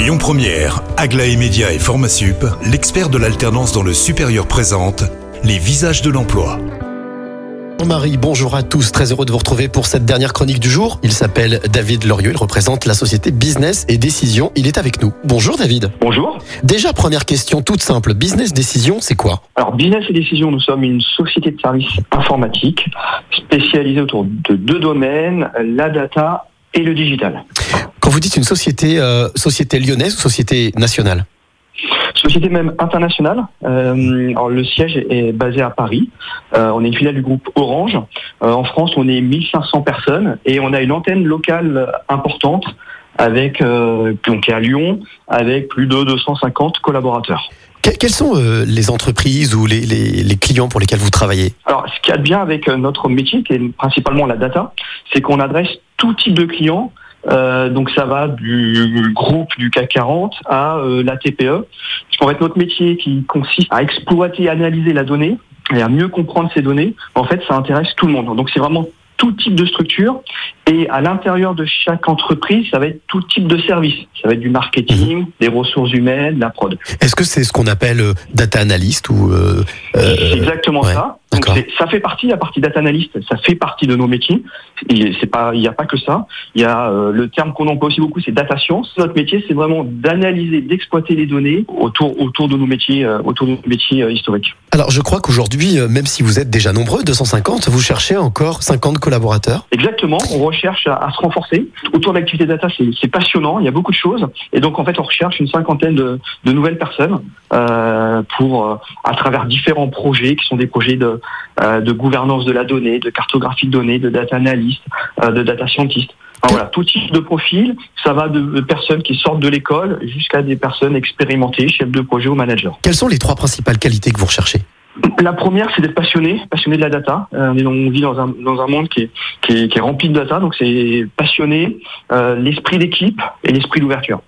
Lyon Première, Aglaé Média et Formasup, l'expert de l'alternance dans le supérieur présente les visages de l'emploi. Marie, bonjour à tous, très heureux de vous retrouver pour cette dernière chronique du jour. Il s'appelle David Lorieux, il représente la société Business et Décision. Il est avec nous. Bonjour David. Bonjour. Déjà, première question toute simple, Business Décision, c'est quoi? Alors, Business et Décision, nous sommes une société de services informatiques spécialisée autour de deux domaines, la data et le digital. Quand vous dites une société, euh, société lyonnaise ou société nationale Société même internationale. Euh, alors, le siège est basé à Paris. Euh, on est une filiale du groupe Orange. Euh, en France, on est 1500 personnes et on a une antenne locale importante avec donc qui est à Lyon avec plus de 250 collaborateurs. Que- quelles sont les entreprises ou les, les- les clients pour lesquels vous travaillez? Alors, ce qu'il y a de bien avec notre métier, qui est principalement la data, c'est qu'on adresse tout type de clients. Euh, donc ça va du groupe du CAC 40 à euh, la TPE. Fait, notre métier qui consiste à exploiter, analyser la donnée et à mieux comprendre ces données, en fait, ça intéresse tout le monde. Donc c'est vraiment tout type de structure et à l'intérieur de chaque entreprise, ça va être tout type de service. Ça va être du marketing, des ressources humaines, de la prod. Est-ce que c'est ce qu'on appelle euh, data analyst ou euh, euh, C'est exactement ouais, ça. Donc ça fait partie, la partie data analyst, ça fait partie de nos métiers. Il n'y a pas que ça. Il y a euh, le terme qu'on emploie aussi beaucoup, c'est data science. Notre métier, c'est vraiment d'analyser, d'exploiter les données autour autour de nos métiers, euh, autour de nos métiers euh, historiques. Alors je crois qu'aujourd'hui, même si vous êtes déjà nombreux, 250, vous cherchez encore 50 collaborateurs. Exactement. On recherche à, se renforcer autour de l'activité data. C'est passionnant. Il y a beaucoup de choses. Et donc en fait, on recherche une cinquantaine de, nouvelles personnes euh, pour, euh, à travers différents projets qui sont des projets de, euh, de gouvernance de la donnée, de cartographie de données, de data analyst, de data scientist. Voilà, tout type de profil. Ça va de personnes qui sortent de l'école jusqu'à des personnes expérimentées, chefs de projet ou managers. Quelles sont les trois principales qualités que vous recherchez? La première, c'est d'être passionné, passionné de la data. Euh, on vit dans un, dans un monde qui est, qui, est, qui est rempli de data, donc c'est passionné, euh, l'esprit d'équipe et l'esprit d'ouverture.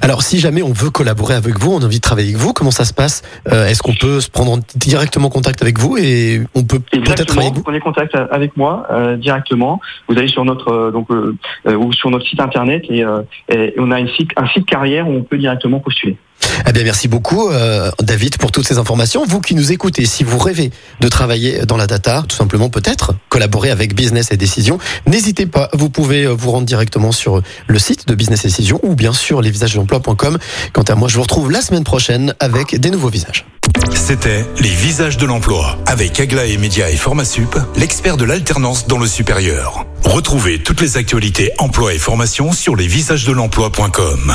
Alors, si jamais on veut collaborer avec vous, on a envie de travailler avec vous, comment ça se passe? Euh, Est-ce qu'on peut se prendre en- directement contact avec vous et on peut peut-être travailler avec vous? prenez contact avec moi directement. Vous allez sur notre donc ou sur notre site internet et, et on a une site, un site carrière où on peut directement postuler. Eh bien, merci beaucoup, euh, David, pour toutes ces informations. Vous qui nous écoutez, si vous rêvez de travailler dans la data, tout simplement peut-être collaborer avec Business et Décision, n'hésitez pas. Vous pouvez euh, vous rendre directement sur le site de Business et Décision ou bien sur lesvisagesdelemploi.com. Quant à moi, je vous retrouve la semaine prochaine avec des nouveaux visages. C'était les visages de l'emploi avec Aglaé Média et Formasup, l'expert de l'alternance dans le supérieur. Retrouvez toutes les actualités emploi et formation sur lesvisagesdelemploi.com.